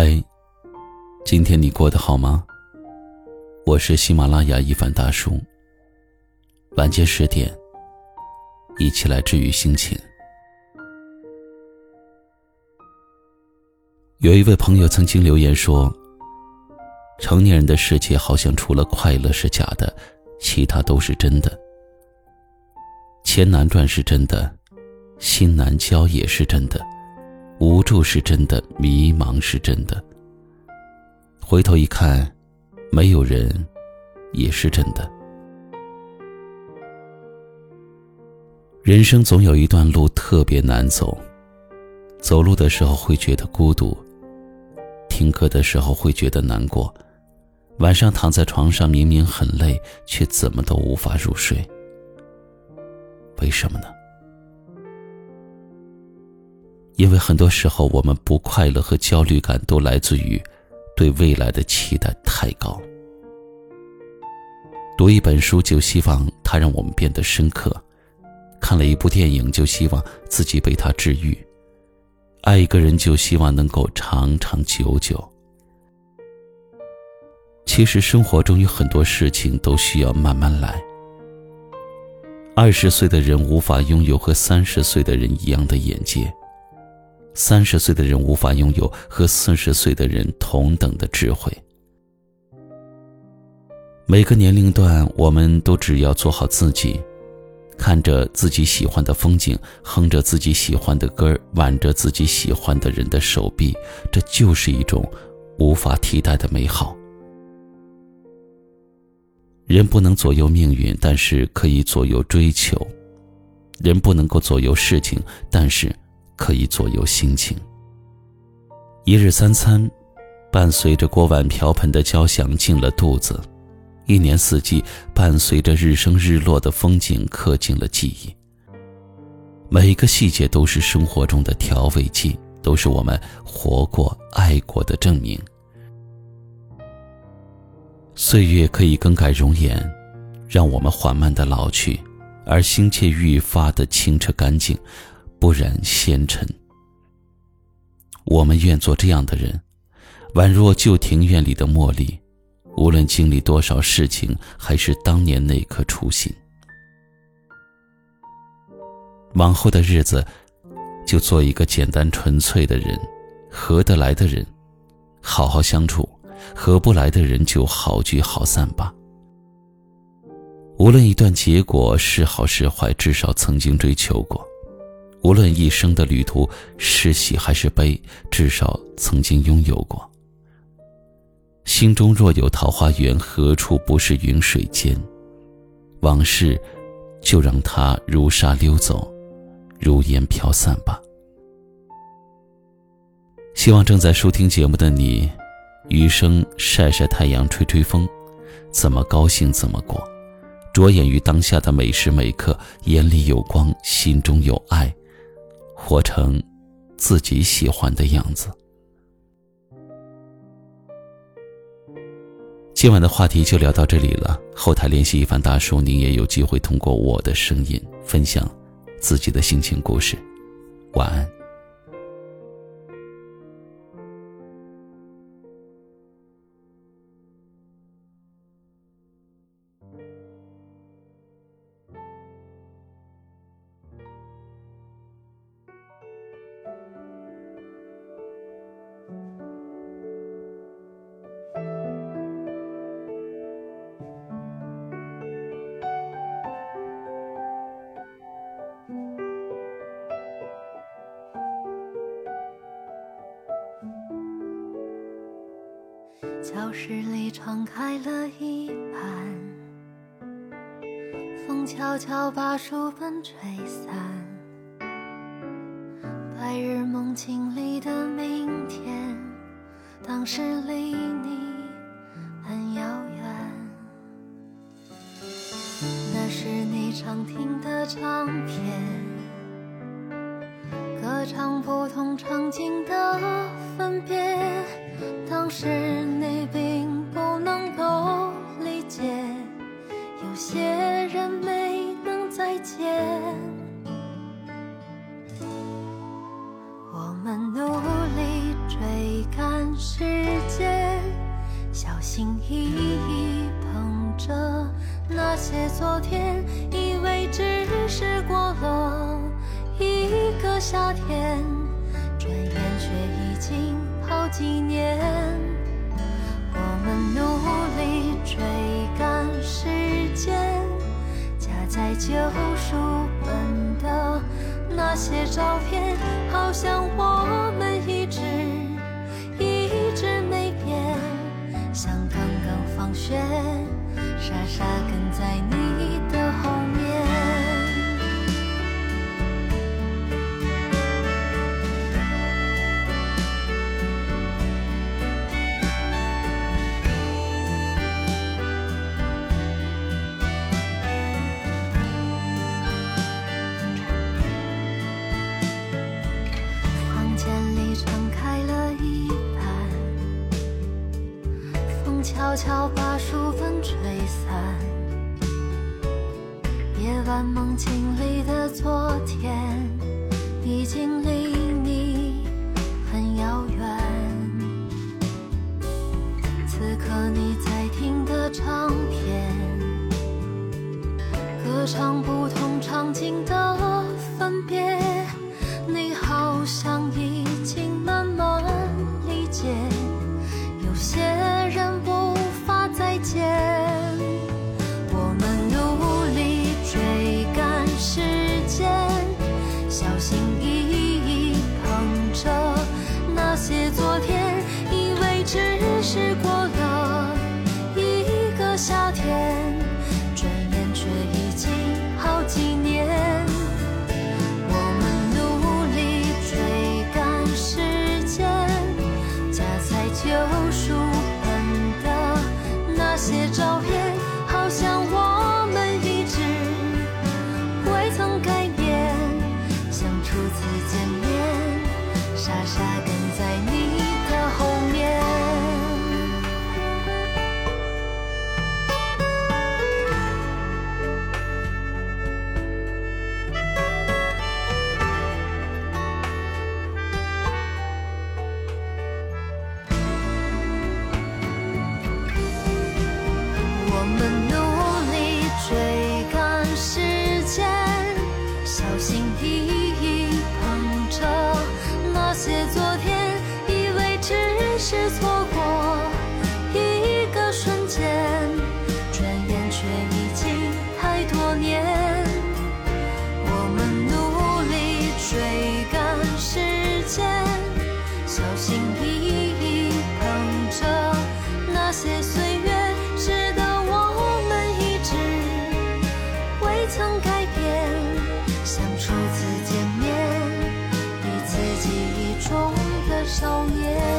嗨，今天你过得好吗？我是喜马拉雅一凡大叔。晚间十点，一起来治愈心情。有一位朋友曾经留言说：“成年人的世界好像除了快乐是假的，其他都是真的。钱难赚是真的，心难交也是真的。”无助是真的，迷茫是真的。回头一看，没有人，也是真的。人生总有一段路特别难走，走路的时候会觉得孤独，听歌的时候会觉得难过，晚上躺在床上明明很累，却怎么都无法入睡。为什么呢？因为很多时候，我们不快乐和焦虑感都来自于对未来的期待太高。读一本书就希望它让我们变得深刻，看了一部电影就希望自己被它治愈，爱一个人就希望能够长长久久。其实生活中有很多事情都需要慢慢来。二十岁的人无法拥有和三十岁的人一样的眼界。三十岁的人无法拥有和四十岁的人同等的智慧。每个年龄段，我们都只要做好自己，看着自己喜欢的风景，哼着自己喜欢的歌，挽着自己喜欢的人的手臂，这就是一种无法替代的美好。人不能左右命运，但是可以左右追求；人不能够左右事情，但是。可以左右心情。一日三餐，伴随着锅碗瓢盆的交响进了肚子；一年四季，伴随着日升日落的风景刻进了记忆。每个细节都是生活中的调味剂，都是我们活过、爱过的证明。岁月可以更改容颜，让我们缓慢的老去，而心切愈发的清澈干净。不染纤尘。我们愿做这样的人，宛若旧庭院里的茉莉，无论经历多少事情，还是当年那颗初心。往后的日子，就做一个简单纯粹的人，合得来的人，好好相处；合不来的人，就好聚好散吧。无论一段结果是好是坏，至少曾经追求过。无论一生的旅途是喜还是悲，至少曾经拥有过。心中若有桃花源，何处不是云水间？往事，就让它如沙溜走，如烟飘散吧。希望正在收听节目的你，余生晒晒太阳，吹吹风，怎么高兴怎么过，着眼于当下的每时每刻，眼里有光，心中有爱。活成自己喜欢的样子。今晚的话题就聊到这里了。后台联系一凡大叔，您也有机会通过我的声音分享自己的心情故事。晚安。教室里敞开了一半，风悄悄把书本吹散。白日梦境里的明天，当时离你很遥远。那是你常听的唱片，歌唱不同场景的分别。当时你并不能够理解有些人没能再见我们努力追赶时间小心翼翼捧着那些昨天以为只是过了一个夏天转眼却已经几年我们努力追赶时间夹在旧书本的那些照片好像我们一直一直没变像刚刚放学傻傻跟在悄把书本吹散，夜晚梦境里的昨天已经离你很遥远。此刻你在听的唱片，歌唱不。夏天少年。